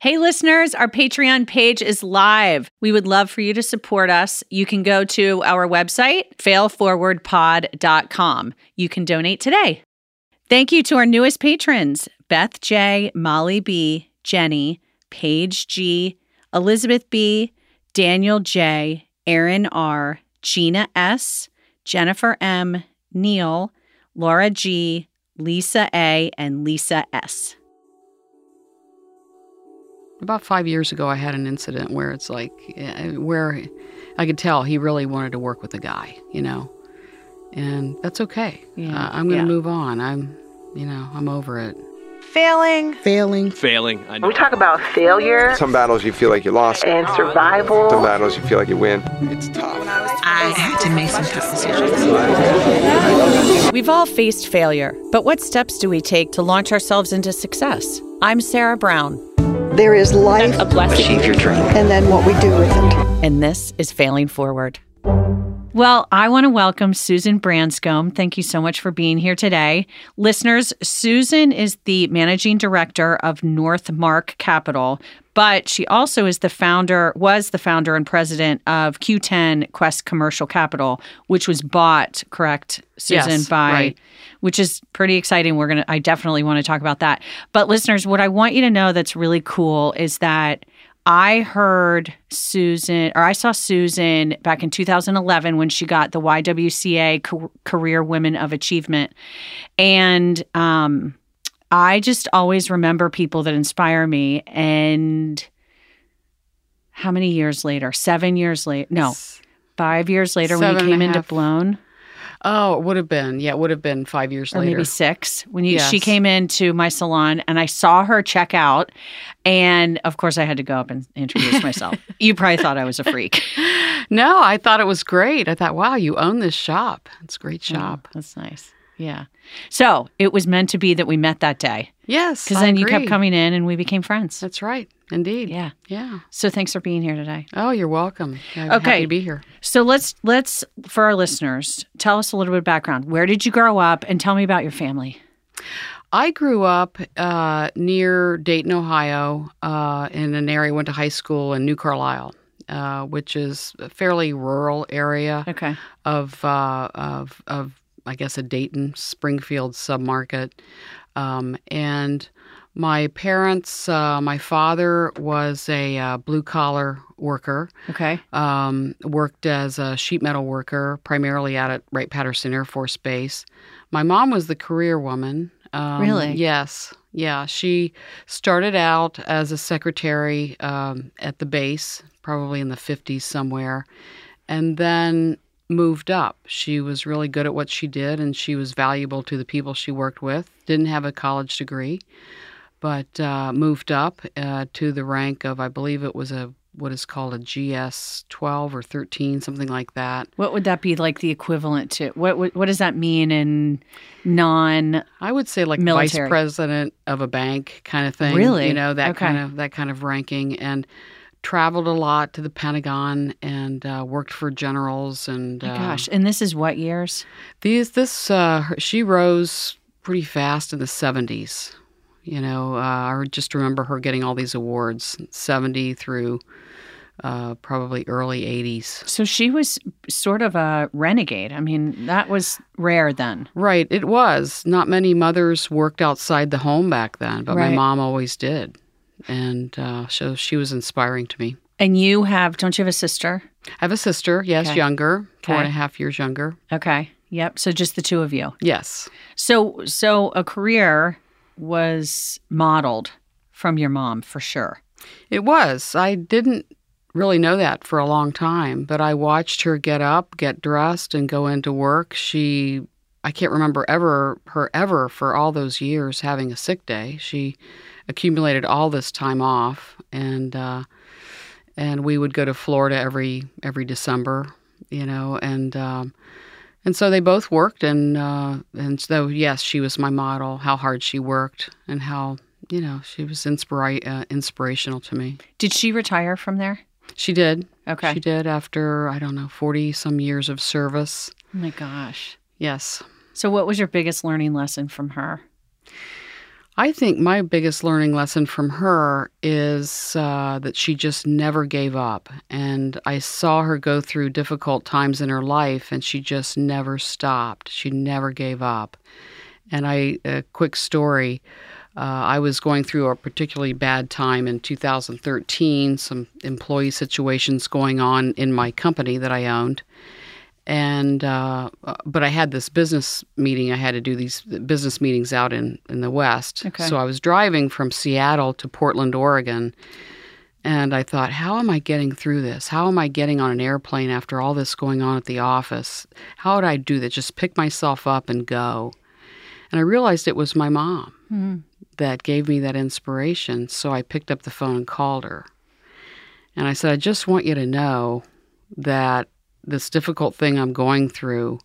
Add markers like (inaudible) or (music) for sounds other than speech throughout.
Hey, listeners, our Patreon page is live. We would love for you to support us. You can go to our website, failforwardpod.com. You can donate today. Thank you to our newest patrons Beth J., Molly B., Jenny, Paige G., Elizabeth B., Daniel J., Aaron R., Gina S., Jennifer M., Neil, Laura G., Lisa A., and Lisa S. About five years ago, I had an incident where it's like, eh, where I could tell he really wanted to work with the guy, you know, and that's okay. Yeah. Uh, I'm going to Yeah. move on. I'm, you know, I'm over it. Failing. Failing. Failing. I know. We talk about failure Some battles you feel like you lost. and survival. Some battles you feel like you win. It's tough. I had to make some tough decisions. We've all faced failure, but what steps do we take to launch ourselves into success? I'm Sarah Brown, There is life a blessing Achieve your dream. and then what we do with it. and this is Failing Forward. Well, I want to welcome Susan Branscombe. Thank you so much for being here today. Listeners, Susan is the managing director of NorthMarq Capital, but she also is the founder, was the founder and president of Q10 Quest Commercial Capital, which was bought, correct, Susan, Yes, by right. which is pretty exciting. We're to, I definitely want to talk about that. But listeners, what I want you to know that's really cool is that I heard Susan, or I saw Susan back in 2011 when she got the YWCA Ca- Career Women of Achievement. And um, I just always remember people that inspire me. And how many years later? Seven years later? No, five years later when Seven you came into. Blown Oh, it would have been. Yeah, it would have been five years or later. maybe six when you she came into my salon and I saw her check out and of course I had to go up and introduce myself. (laughs) you probably thought I was a freak. No, I thought it was great. I thought, wow, you own this shop. It's a great shop. That's nice. Yeah. So it was meant to be that we met that day Yes. because then you kept coming in and we became friends. That's right. Indeed. Yeah. Yeah. So thanks for being here today. Oh, you're welcome. I'm Okay. happy to be here. So let's let's for our listeners tell us a little bit of background. Where did you grow up and tell me about your family? I grew up uh, near Dayton, Ohio, uh, in an area. Went to high school in New Carlisle, uh, which is a fairly rural area Okay. of uh, of of I guess a Dayton Springfield submarket, um, and my parents. Uh, my father was a uh, blue collar worker. Okay. Um, worked as a sheet metal worker, primarily out at Wright Patterson Air Force Base. My mom was the career woman. Um, Really? Yes. Yeah. She started out as a secretary um, at the base, probably in the 50s somewhere, and then moved up. She was really good at what she did, and she was valuable to the people she worked with. Didn't have a college degree, but uh, moved up uh, to the rank of, I believe it was a what is called a GS 12 or 13, something like that. What would that be like the equivalent to? What what, what does that mean in non I would say like Military. vice president of a bank kind of thing. Really? You know, that Okay. kind of that kind of ranking and traveled a lot to the Pentagon and uh, worked for generals and uh, gosh, and this is what years? these this uh, she rose pretty fast in the 70s. You know, uh, I just remember her getting all these awards, 70 through uh, probably early 80s. So she was sort of a renegade. I mean, that was rare then. Right, it was. Not many mothers worked outside the home back then, but Right. my mom always did. And uh, so she was inspiring to me. And you have, don't you have a sister? I have a sister, yes, Okay. younger, four and a half years younger. Okay. Yep. So just the two of you. Yes. So so a career was modeled from your mom for sure. It was. I didn't really know that for a long time, but I watched her get up, get dressed, and go into work. She, I can't remember ever her ever for all those years having a sick day. She accumulated all this time off, and uh, and we would go to Florida every every December, you know, and um, and so they both worked, and uh, and so yes, she was my model. How hard she worked, and how you know she was inspira- uh, inspirational to me. Did she retire from there? She did. Okay. She did after I don't know forty some years of service. Oh my gosh. Yes. So what was your biggest learning lesson from her? I think my biggest learning lesson from her is uh, that she just never gave up. And I saw her go through difficult times in her life, and she just never stopped. She never gave up. And I, a quick story. Uh, I was going through a particularly bad time in 2013, some employee situations going on in my company that I owned and uh, but I had this business meeting. I had to do these business meetings out in in the West. Okay. So I was driving from Seattle to Portland, Oregon, and I thought, how am I getting through this? How am I getting on an airplane after all this going on at the office? How would I do that? Just pick myself up and go. And I realized it was my mom that gave me that inspiration. So I picked up the phone and called her. And I said, I just want you to know that this difficult thing I'm going through,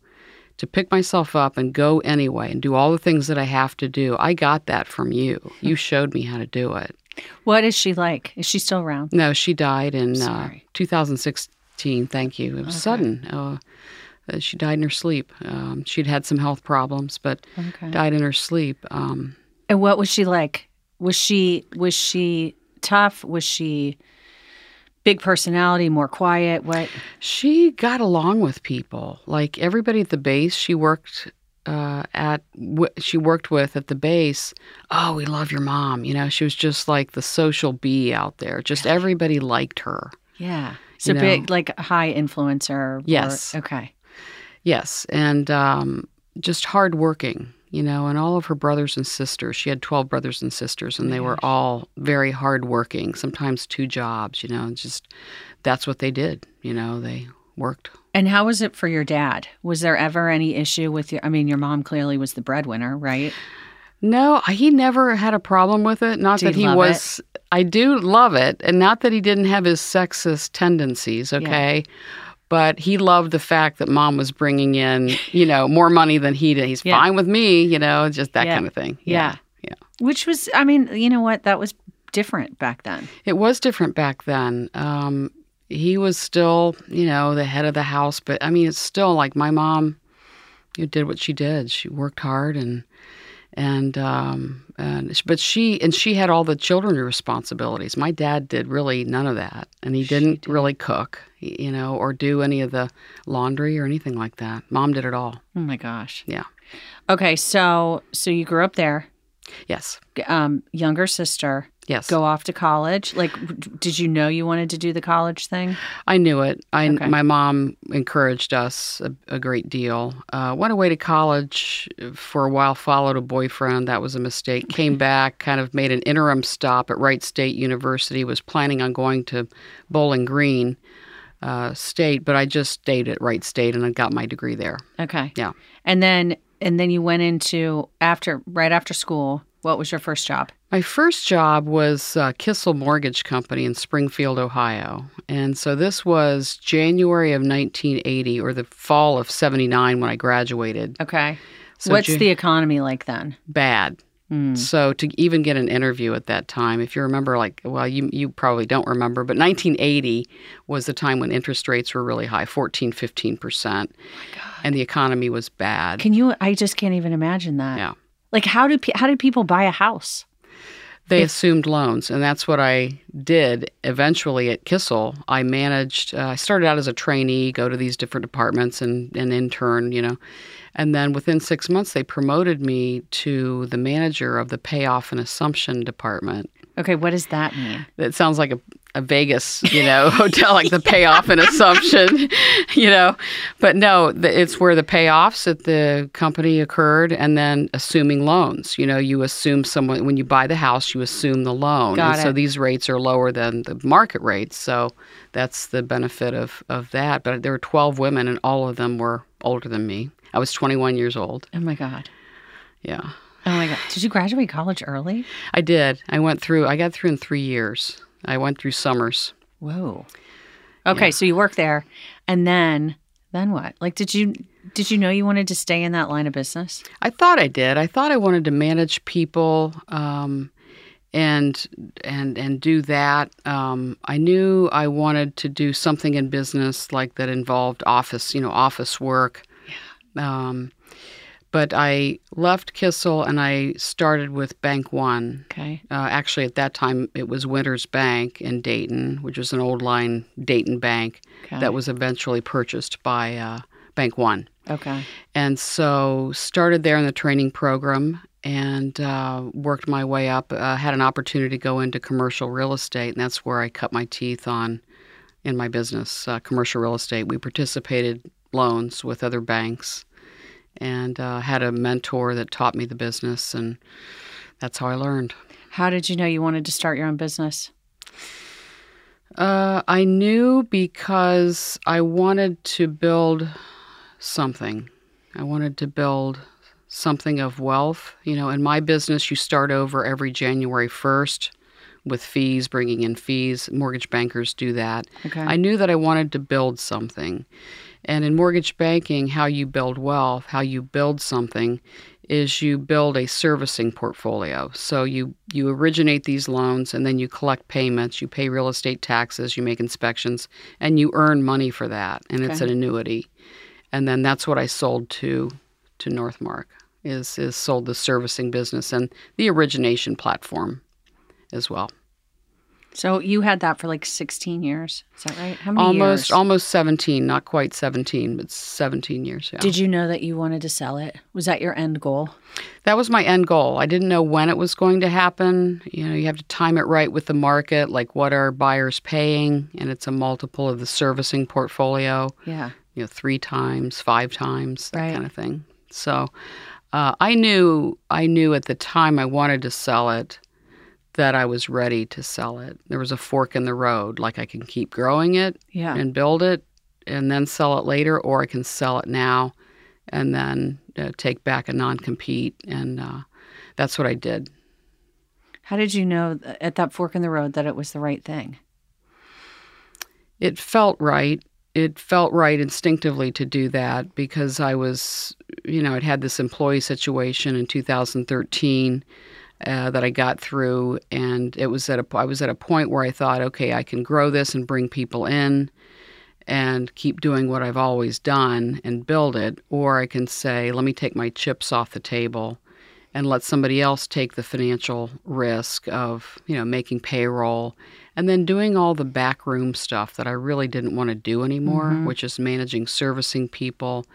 to pick myself up and go anyway and do all the things that I have to do. I got that from you. You showed me how to do it. What is she like? Is she still around? No, she died in uh, 2016. Thank you. It was sudden. Uh, uh, she died in her sleep. Um, she'd had some health problems, but Okay. died in her sleep. Um, And what was she like? Was she was she tough? Was she big personality, more quiet? What? She got along with people. Like everybody at the base, she worked uh, at. W- she worked with at the base. Oh, we love your mom. You know, she was just like the social bee out there. Just everybody liked her. Yeah. So know. big, like high influencer. or- Yes. okay. Yes, and um, just hardworking. You know, and all of her brothers and sisters. She had twelve brothers and sisters, and they were all very hardworking. Sometimes two jobs. You know, just that's what they did. You know, they worked And how was it for your dad? Was there ever any issue with your? I mean, your mom clearly was the breadwinner, right? No, he never had a problem with it. Not Do that he was. I do love it, and not that he didn't have his sexist tendencies. Okay, but he loved the fact that mom was bringing in, you know, more money than he did. He's Yeah. fine with me, you know, just that Yeah. kind of thing. Yeah. yeah. Which was, I mean, you know what? That was different back then. It was different back then. Um, he was still, you know, the head of the house, but I mean, it's still like my mom. You did what she did. She worked hard and and um, and but she and she had all the children responsibilities. My dad did really none of that, and he didn't really cook, you know, or do any of the laundry or anything like that. Mom did it all. Oh my gosh. Yeah. Okay, so so you grew up there. Yes. Um, younger sister Yes. go off to college. Like, did you know you wanted to do the college thing? I knew it. I, Okay. My mom encouraged us a, a great deal. Uh, went away to college for a while, followed a boyfriend. That was a mistake. Came back, kind of made an interim stop at Wright State University. Was planning on going to Bowling Green uh, State, but I just stayed at Wright State and I got my degree there. Okay. Yeah. And then and then you went into after right after school. What was your first job? My first job was uh, Kissell Mortgage Company in Springfield, Ohio. And so this was January of 1980 or the fall of 79 when I graduated. Okay. So What's Ju- the economy like then? bad. Hmm. So to even get an interview at that time, if you remember, like, well, you you probably don't remember, but 1980 was the time when interest rates were really high, 14, 15 percent, and the economy was bad. Can you? I just can't even imagine that. Yeah. Like, how do how did people buy a house? They assumed loans, and that's what I did eventually at Kissell. I managed, uh, I started out as a trainee, go to these different departments and, and intern, you know. And then within six months, they promoted me to the manager of the payoff and assumption department. Okay, what does that mean? It sounds like a, a Vegas, you know, (laughs) hotel, like the payoff and assumption, (laughs) you know. But no, the, it's where the payoffs at the company occurred and then assuming loans. You know, you assume someone, when you buy the house, you assume the loan. Got and so these rates are lower than the market rates. So that's the benefit of, of that. But there were 12 women and all of them were older than me. I was 21 years old. Oh my god. Yeah. Oh my god. Did you graduate college early? I did. I went through, I got through in three years. I went through summers. Whoa. Okay, so you worked there, and then then what? Like, did you did you know you wanted to stay in that line of business? I thought I did. I thought I wanted to manage people um, and and and do that. Um, I knew I wanted to do something in business like that involved office, you know, office work. Um, But I left Kissell and I started with Bank One. Okay. Uh, actually, at that time, it was Winters Bank in Dayton, which was an old line Dayton bank Okay. that was eventually purchased by uh, Bank One. Okay. And so started there in the training program and uh, worked my way up. Uh, had an opportunity to go into commercial real estate, and that's where I cut my teeth on in my business, uh, commercial real estate. We participated loans with other banks and uh, had a mentor that taught me the business, and that's how I learned. How did you know you wanted to start your own business? Uh, I knew because I wanted to build something. I wanted to build something of wealth. You know, in my business, you start over every January 1st with fees, bringing in fees. Mortgage bankers do that. Okay. I knew that I wanted to build something. And in mortgage banking, how you build wealth, how you build something is you build a servicing portfolio. So you you originate these loans and then you collect payments, you pay real estate taxes, you make inspections, and you earn money for that. And it's an annuity. And then that's what I sold to to NorthMarq is is sold the servicing business and the origination platform as well. So you had that for like 16 years. Is that right? How many Almost years? almost 17, not quite 17, but 17 years, yeah. Did you know that you wanted to sell it? Was that your end goal? That was my end goal. I didn't know when it was going to happen. You know, you have to time it right with the market, like what are buyers paying, and it's a multiple of the servicing portfolio. Yeah. You know, three times, five times, that Right. kind of thing. So, uh, I knew, I knew at the time I wanted to sell it, that I was ready to sell it. There was a fork in the road, like I can keep growing it Yeah. and build it, and then sell it later, or I can sell it now, and then uh, take back a non compete, and uh, that's what I did. How did you know at that fork in the road that it was the right thing? it felt right. It felt right instinctively to do that because I was, you know, I'd had this employee situation in 2013 uh, that I got through, and it was at a I was at a point where I thought, okay, I can grow this and bring people in, and keep doing what I've always done and build it, or I can say, let me take my chips off the table and let somebody else take the financial risk of, you know, making payroll and then doing all the backroom stuff that I really didn't want to do anymore, which is managing servicing people,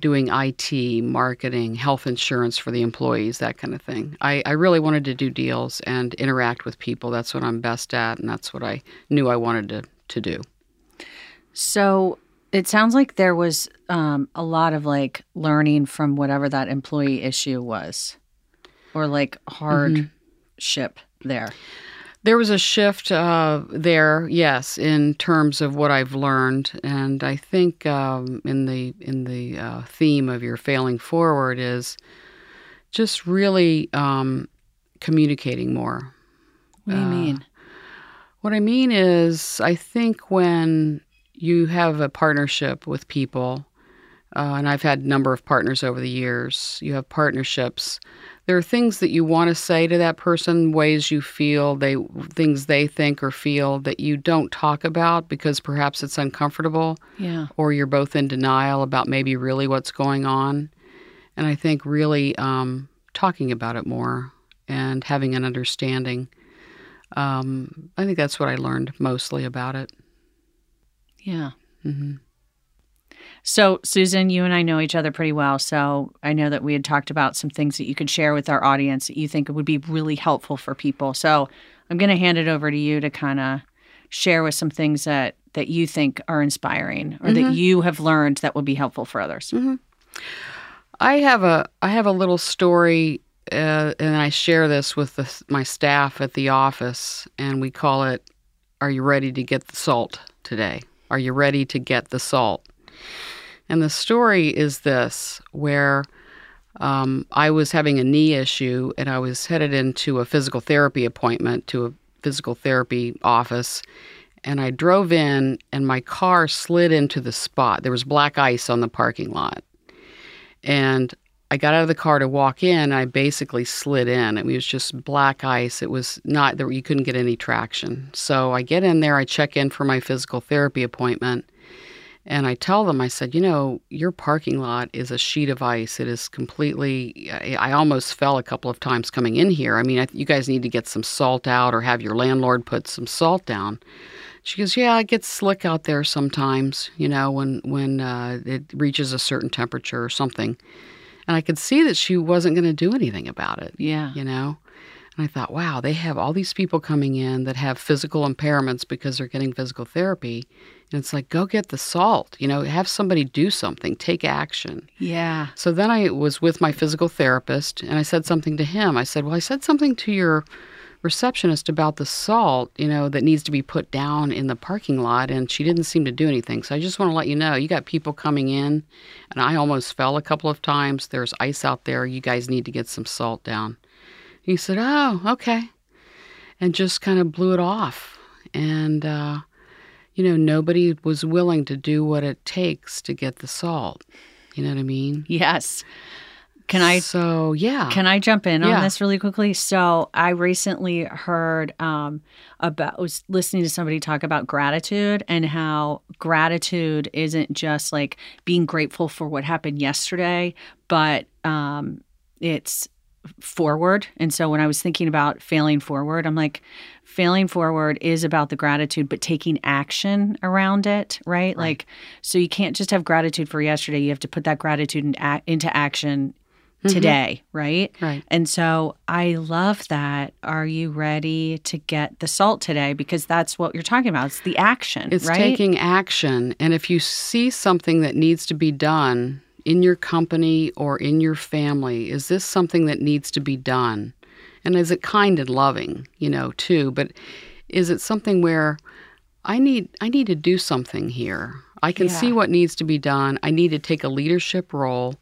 doing IT, marketing, health insurance for the employees, that kind of thing. I, I really wanted to do deals and interact with people. That's what I'm best at, and that's what I knew I wanted to, to do. So it sounds like there was um, a lot of like learning from whatever that employee issue was, or like hardship there. There was a shift uh, there, yes, in terms of what I've learned, and I think um, in the in the uh, theme of your failing forward is just really um, communicating more. What do you mean? What I mean is, I think when you have a partnership with people, uh, and I've had a number of partners over the years, you have partnerships. There are things that you want to say to that person, ways you feel, they things they think or feel that you don't talk about because perhaps it's uncomfortable, Yeah. or you're both in denial about maybe really what's going on. And I think really um, talking about it more and having an understanding. Um, I think that's what I learned mostly about it. Yeah. hmm So, Susan, you and I know each other pretty well. So, I know that we had talked about some things that you could share with our audience that you think would be really helpful for people. So, I'm going to hand it over to you to kind of share with some things that that you think are inspiring or that you have learned that would be helpful for others. I have a I have a little story, uh, and I share this with the, my staff at the office, and we call it "Are you ready to get the salt today? Are you ready to get the salt?" And the story is this: where um, I was having a knee issue, and I was headed into a physical therapy appointment to a physical therapy office. And I drove in, and my car slid into the spot. There was black ice on the parking lot. And I got out of the car to walk in. I basically slid in. It was just black ice. It was not that you couldn't get any traction. So I get in there. I check in for my physical therapy appointment, And I tell them, I said, you know, your parking lot is a sheet of ice. It is completely, I almost fell a couple of times coming in here. I mean, I, you guys need to get some salt out or have your landlord put some salt down. She goes, yeah, it gets slick out there sometimes, you know, when, when uh, it reaches a certain temperature or something. And I could see that she wasn't going to do anything about it Yeah. you know? And I thought, wow, they have all these people coming in that have physical impairments because they're getting physical therapy. And it's like, go get the salt, you know, have somebody do something, take action. Yeah. So then I was with my physical therapist and I said something to him. I said, well, I said something to your receptionist about the salt, you know, that needs to be put down in the parking lot, and she didn't seem to do anything. So I just want to let you know, you got people coming in, and I almost fell a couple of times. There's ice out there. You guys need to get some salt down. He said, oh, okay, and just kind of blew it off. And, uh, you know, nobody was willing to do what it takes to get the salt. You know what I mean? Yes. Can I So, yeah. Can I jump in on this really quickly? So I recently heard um, about was listening to somebody talk about gratitude and how gratitude isn't just like being grateful for what happened yesterday, but um, it's forward. And so when I was thinking about failing forward, I'm like, failing forward is about the gratitude, but taking action around it, right? Like, so you can't just have gratitude for yesterday. You have to put that gratitude in, ac- into action mm-hmm. today, right? Right. And so I love that. Are you ready to get the salt today? Because that's what you're talking about. It's the action, It's right? taking action. And if you see something that needs to be done in your company or in your family, is this something that needs to be done? And is it kind and loving, you know, too? But is it something where I need I need to do something here. I can see what needs to be done. I need to take a leadership role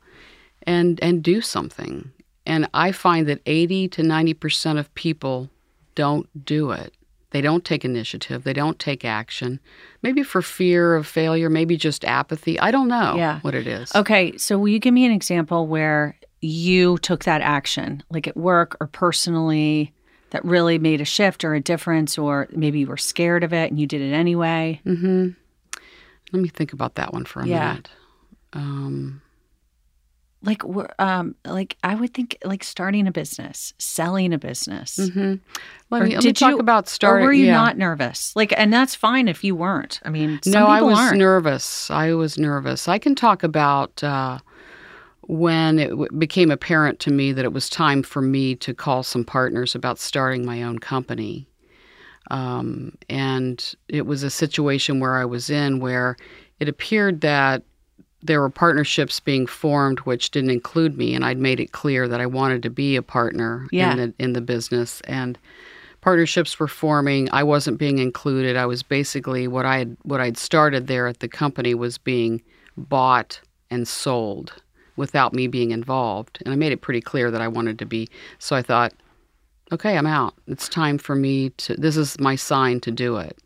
and and do something. And I find that 80 to 90% of people don't do it. They don't take initiative. They don't take action. Maybe for fear of failure, maybe just apathy. I don't know Yeah. what it is. Okay, so will you give me an example where you took that action, like at work or personally, that really made a shift or a difference, or maybe you were scared of it and you did it anyway? Mm-hmm. Let me think about that one for a Yeah. minute. Um, Like, we're, um, like I would think, like starting a business, selling a business. mhm. Let me, let me talk you- about starting. or were you yeah. not nervous? Like, and that's fine if you weren't. I mean, some no, I was aren't. nervous. I was nervous. I can talk about uh, when it w- became apparent to me that it was time for me to call some partners about starting my own company. Um, and it was a situation where I was in where it appeared that there were partnerships being formed which didn't include me, and I'd made it clear that I wanted to be a partner Yeah. in the in the business and partnerships were forming. I wasn't being included. I was basically what I had what I'd started there at the company was being bought and sold without me being involved. And I made it pretty clear that I wanted to be. So I thought, okay, I'm out. It's time for me to this is my sign to do it.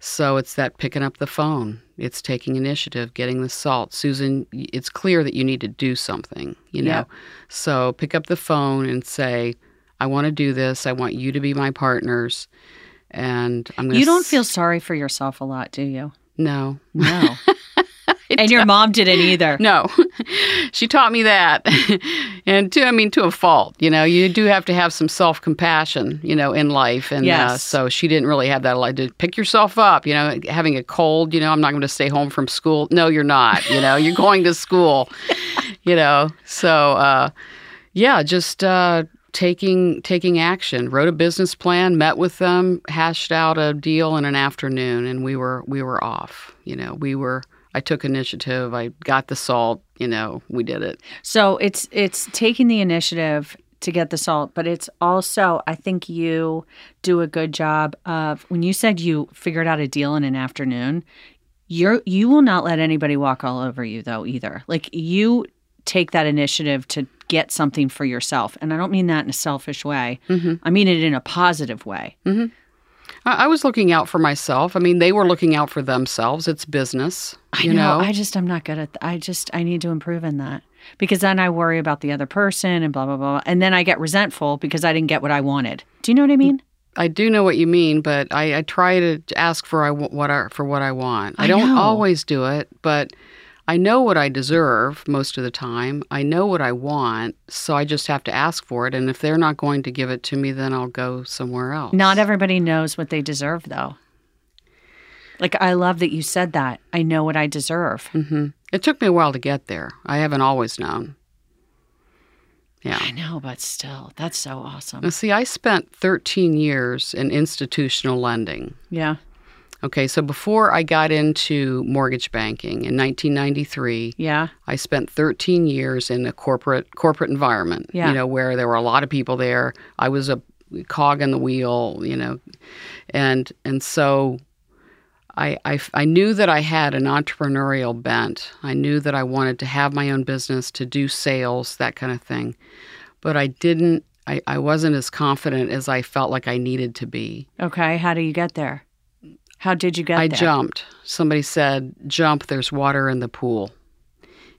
So it's that picking up the phone. It's taking initiative, getting the salt. Susan, it's clear that you need to do something, you know. Yep. So pick up the phone and say, I want to do this. I want you to be my partners. And I'm going to You don't feel sorry for yourself a lot, do you? No. No. (laughs) (laughs) and your mom didn't either. No. (laughs) she taught me that. (laughs) and to I mean to a fault, you know, you do have to have some self-compassion, you know, in life and uh, so she didn't really have that like to pick yourself up, you know, having a cold, you know, I'm not going to stay home from school. No, you're not, you know, you're going to school. you know. So uh yeah, just uh taking taking action. Wrote a business plan, met with them, hashed out a deal in an afternoon and we were we were off. You know, we were I took initiative. I got the salt. You know, we did it. So it's it's taking the initiative to get the salt, but it's also I think you do a good job of when you said you figured out a deal in an afternoon, you're you will not let anybody walk all over you though either. Like you take that initiative to get something for yourself. And I don't mean that in a selfish way. Mm-hmm. I mean it in a positive way. Mm-hmm. I, I was looking out for myself. I mean, they were looking out for themselves. It's business. I you know, know. I just I'm not good at. I just I need to improve in that because then I worry about the other person and blah blah blah, and then I get resentful because I didn't get what I wanted. Do you know what I mean? I do know what you mean, but I, I try to ask for I, what I, for what I want. I, I don't know. always do it, but I know what I deserve most of the time. I know what I want, so I just have to ask for it. And if they're not going to give it to me, then I'll go somewhere else. Not everybody knows what they deserve, though. Like, I love that you said that. I know what I deserve. hmm It took me a while to get there. I haven't always known. Yeah. I know, but still, that's so awesome. Now, see, I spent 13 years in institutional lending. Yeah. Okay, so before I got into mortgage banking in 1993, Yeah. I spent 13 years in a corporate corporate environment. Yeah. You know, where there were a lot of people there. I was a cog in the wheel. You know, and and so I, I I knew that I had an entrepreneurial bent. I knew that I wanted to have my own business, to do sales, that kind of thing. But I didn't. I, I wasn't as confident as I felt like I needed to be. Okay. How do you get there? How did you get I there? jumped. Somebody said, "Jump. There's water in the pool,"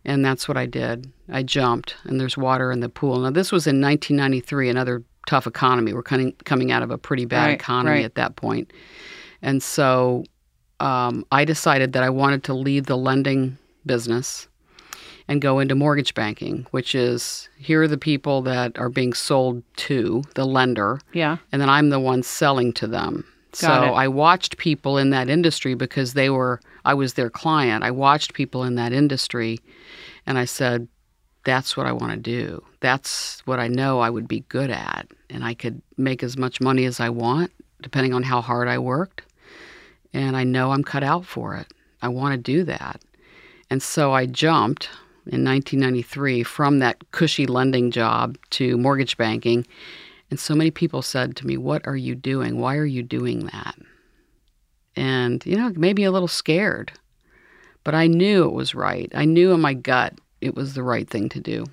and that's what I did. I jumped, and there's water in the pool. Now this was in 1993, another tough economy. We're coming coming out of a pretty bad Right, economy right. at that point, and so um, I decided that I wanted to leave the lending business and go into mortgage banking, which is here are the people that are being sold to the lender, Yeah. and then I'm the one selling to them. Got so it. I watched people in that industry because they were I was their client. I watched people in that industry and I said that's what I want to do. That's what I know I would be good at and I could make as much money as I want depending on how hard I worked. And I know I'm cut out for it. I want to do that. And so I jumped in 1993 from that cushy lending job to mortgage banking. And so many people said to me, What are you doing? Why are you doing that? And, you know, maybe a little scared. But I knew it was right. I knew in my gut it was the right thing to do.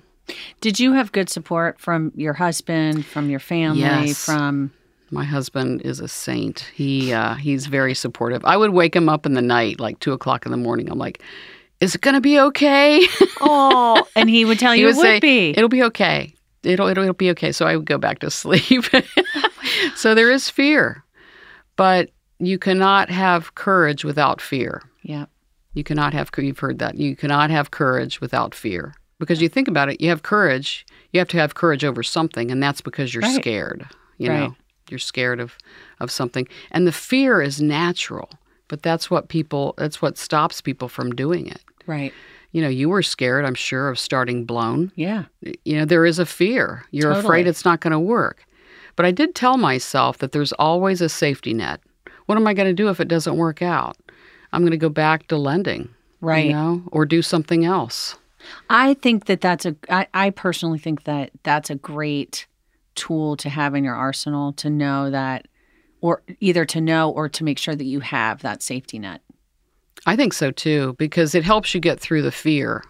Did you have good support from your husband, from your family, Yes. from My husband is a saint. He uh, he's very supportive. I would wake him up in the night, like two o'clock in the morning. I'm like, "Is it gonna be okay?" Oh, and he would tell (laughs) you would it would say, be. "It'll be okay. It'll, it'll it'll be okay." So I would go back to (laughs) sleep. Oh, so there is fear, but you cannot have courage without fear. yeah. You cannot have. You've heard that. You cannot have courage without fear. Because you think about it, you have courage. You have to have courage over something, and that's because you're Right. scared. You Right. know, you're scared of of something, and the fear is natural. But that's what people. That's what stops people from doing it. Right. You know, you were scared, I'm sure, of starting blown. Yeah. You know, there is a fear. You're Totally. afraid it's not going to work. But I did tell myself that there's always a safety net. What am I going to do if it doesn't work out? I'm going to go back to lending, Right. you know, or do something else. I think that that's a. I, I personally think that that's a great tool to have in your arsenal to know that, or either to know or to make sure that you have that safety net. I think so too, because it helps you get through the fear.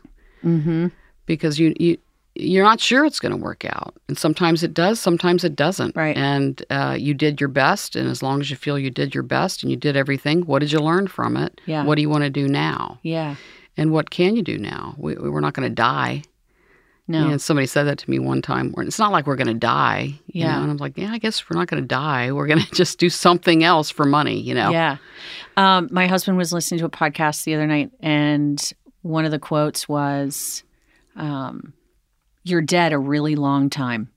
Mm-hmm. Because you you you're not sure it's going to work out, and sometimes it does, sometimes it doesn't. Right. And uh, you did your best, and as long as you feel you did your best and you did everything, what did you learn from it? Yeah. What do you want to do now? Yeah. And what can you do now? We, we're not going to die. No. And somebody said that to me one time. It's not like we're going to die. you Yeah. know? And I'm like, yeah, I guess we're not going to die. We're going (laughs) to just do something else for money. You know. Yeah. Um, my husband was listening to a podcast the other night, and one of the quotes was, um, You're dead a really long time,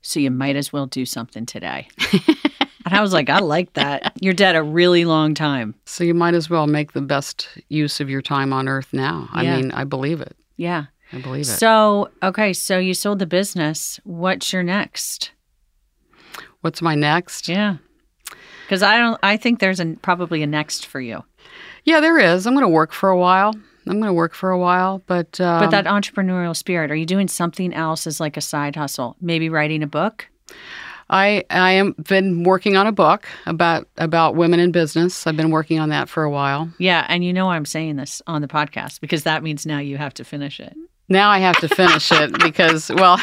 so you might as well do something today. (laughs) and I was like, I like that. You're dead a really long time. So you might as well make the best use of your time on Earth now. I Yeah. mean, I believe it. Yeah. I believe it. So, okay, so you sold the business. What's your next? What's my next? Yeah. Because I don't, I think there's a, probably a next for you. Yeah, there is. I'm going to work for a while. I'm going to work for a while, but um, But that entrepreneurial spirit, are you doing something else as like a side hustle? Maybe writing a book? I I am been working on a book about about women in business. I've been working on that for a while. Yeah, and you know I'm saying this on the podcast because that means now you have to finish it. Now I have to finish it because, well,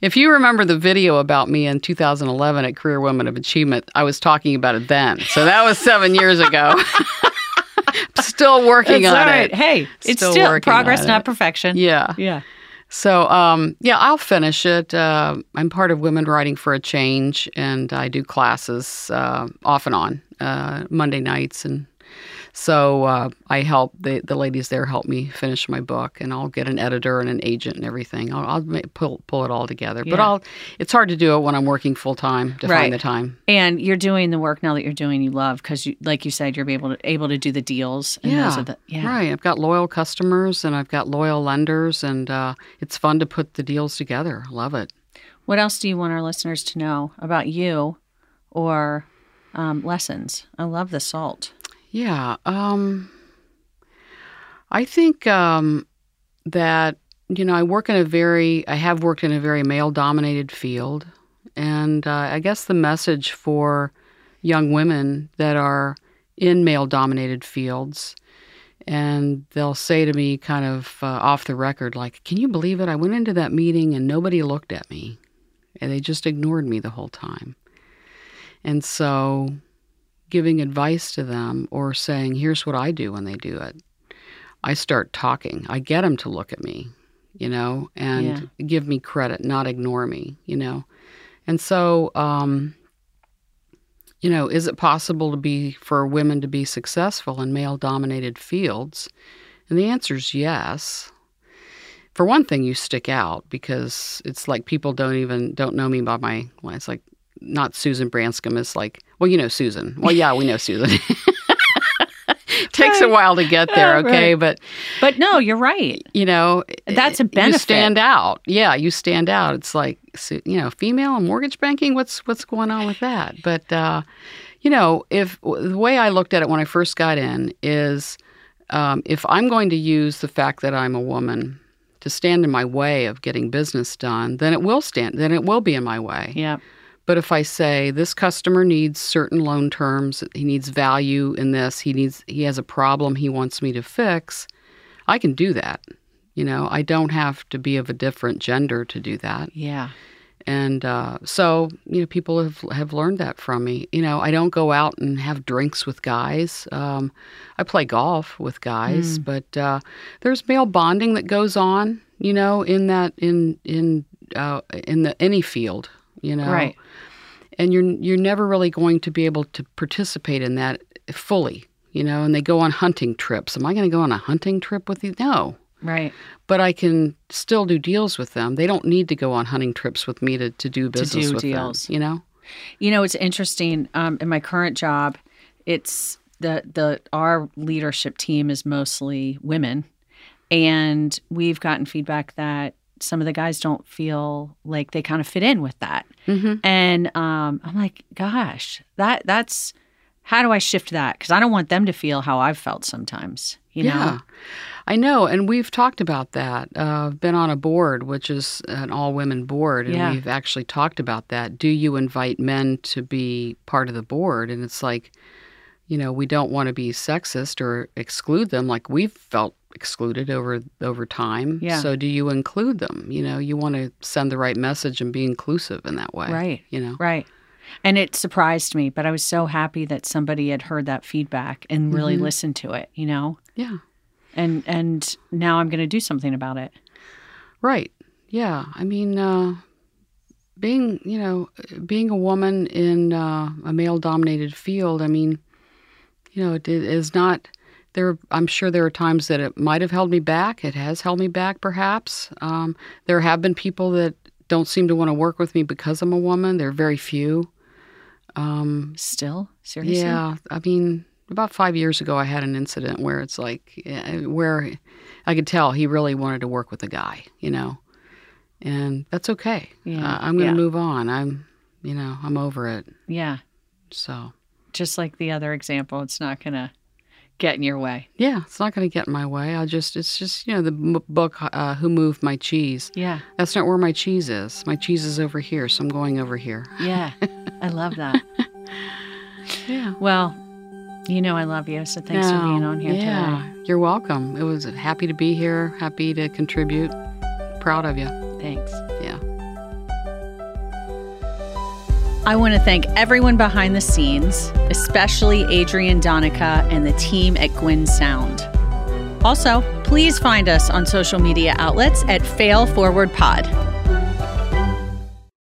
if you remember the video about me in 2011 at Career Women of Achievement, I was talking about it then. So that was seven years ago. (laughs) Still working That's on right. it. Hey, it's Still still progress, not it. perfection. Yeah. Yeah. So, um, yeah, I'll finish it. Uh, I'm part of Women Writing for a Change, and I do classes uh, off and on uh, Monday nights, and so uh, I help the the ladies there help me finish my book, and I'll get an editor and an agent and everything. I'll, I'll pull pull it all together. But I'll it's hard to do it when I'm working full time to Right. find the time. And you're doing the work now that you're doing you love because you like you said you're able to able to do the deals Yeah, the yeah. Right. I've got loyal customers and I've got loyal lenders, and uh, it's fun to put the deals together. Love it. What else do you want our listeners to know about you or um, lessons? I love the salt. Yeah. Um, I think um, that, you know, I work in a very, I have worked in a very male dominated field. And uh, I guess the message for young women that are in male dominated fields, and they'll say to me, kind of uh, off the record, like, Can you believe it? I went into that meeting and nobody looked at me. And they just ignored me the whole time. And so giving advice to them or saying, here's what I do when they do it. I start talking. I get them to look at me, you know, and give me credit, not ignore me, you know. And so, um, you know, is it possible to be for women to be successful in male dominated fields? And the answer is yes. For one thing, you stick out because it's like people don't even don't know me by my. Well, it's like not Susan Branscombe. is like, well, you know Susan. Well, yeah, we know Susan. (laughs) Takes a while to get there, okay, but But no, you're right. you know That's a benefit. You stand out. Yeah, you stand out. It's like you know, female mortgage banking. What's what's going on with that? But uh, you know, if the way I looked at it when I first got in is, um, if I'm going to use the fact that I'm a woman to stand in my way of getting business done, then it will stand. Then it will be in my way. Yeah. But if I say this customer needs certain loan terms, he needs value in this, he needs he has a problem he wants me to fix, I can do that. You know, I don't have to be of a different gender to do that. Yeah. And uh, so, you know, people have have learned that from me. You know, I don't go out and have drinks with guys. Um, I play golf with guys, but uh, there's male bonding that goes on. You know, in that in in uh, in the any field. You know, Right. and you're you're never really going to be able to participate in that fully. You know, and they go on hunting trips. Am I going to go on a hunting trip with you? No Right. but I can still do deals with them. They don't need to go on hunting trips with me to, to do business to do with deals. them. You know? You know, it's interesting. Um, in my current job, it's the the our leadership team is mostly women, and we've gotten feedback that some of the guys don't feel like they kind of fit in with that. Mhm. And um, I'm like, gosh, that that's how do I shift that? Because I don't want them to feel how I've felt sometimes. You know? Yeah, I know. And we've talked about that. Uh, I've been on a board, which is an all women board, and Yeah. we've actually talked about that. Do you invite men to be part of the board? And it's like, you know, we don't want to be sexist or exclude them like we've felt excluded over over time. Yeah. So do you include them? You know, you want to send the right message and be inclusive in that way. Right. You know. Right. And it surprised me, but I was so happy that somebody had heard that feedback and really Mm-hmm. listened to it, you know? Yeah. And and now I'm going to do something about it. Right. Yeah. I mean, uh, being you know, being a woman in uh, a male-dominated field. I mean, you know, it is not. There, I'm sure there are times that it might have held me back. It has held me back, perhaps. Um, there have been people that don't seem to want to work with me because I'm a woman. There are very few. Um, Still? Seriously? yeah, I mean, about five years ago, I had an incident where it's like, eh, where I could tell he really wanted to work with a guy, you know, and that's okay. Yeah, Uh, I'm going to yeah. move on. I'm, you know, I'm over it. Yeah. So, Just like the other example, it's not going to get in your way. yeah, it's not going to get in my way. I just, it's just, you know, the m- book, uh, Who Moved My Cheese. Yeah. That's not where my cheese is. My cheese is over here, so I'm going over here. Yeah. (laughs) I love that. Yeah. Well, you know I love you, so thanks for being on here today. yeah, you're welcome. It was happy to be here, happy to contribute. Proud of you. Thanks. I want to thank everyone behind the scenes, especially Adrian Donica and the team at Gwyn Sound. Also, please find us on social media outlets at Fail Forward Pod.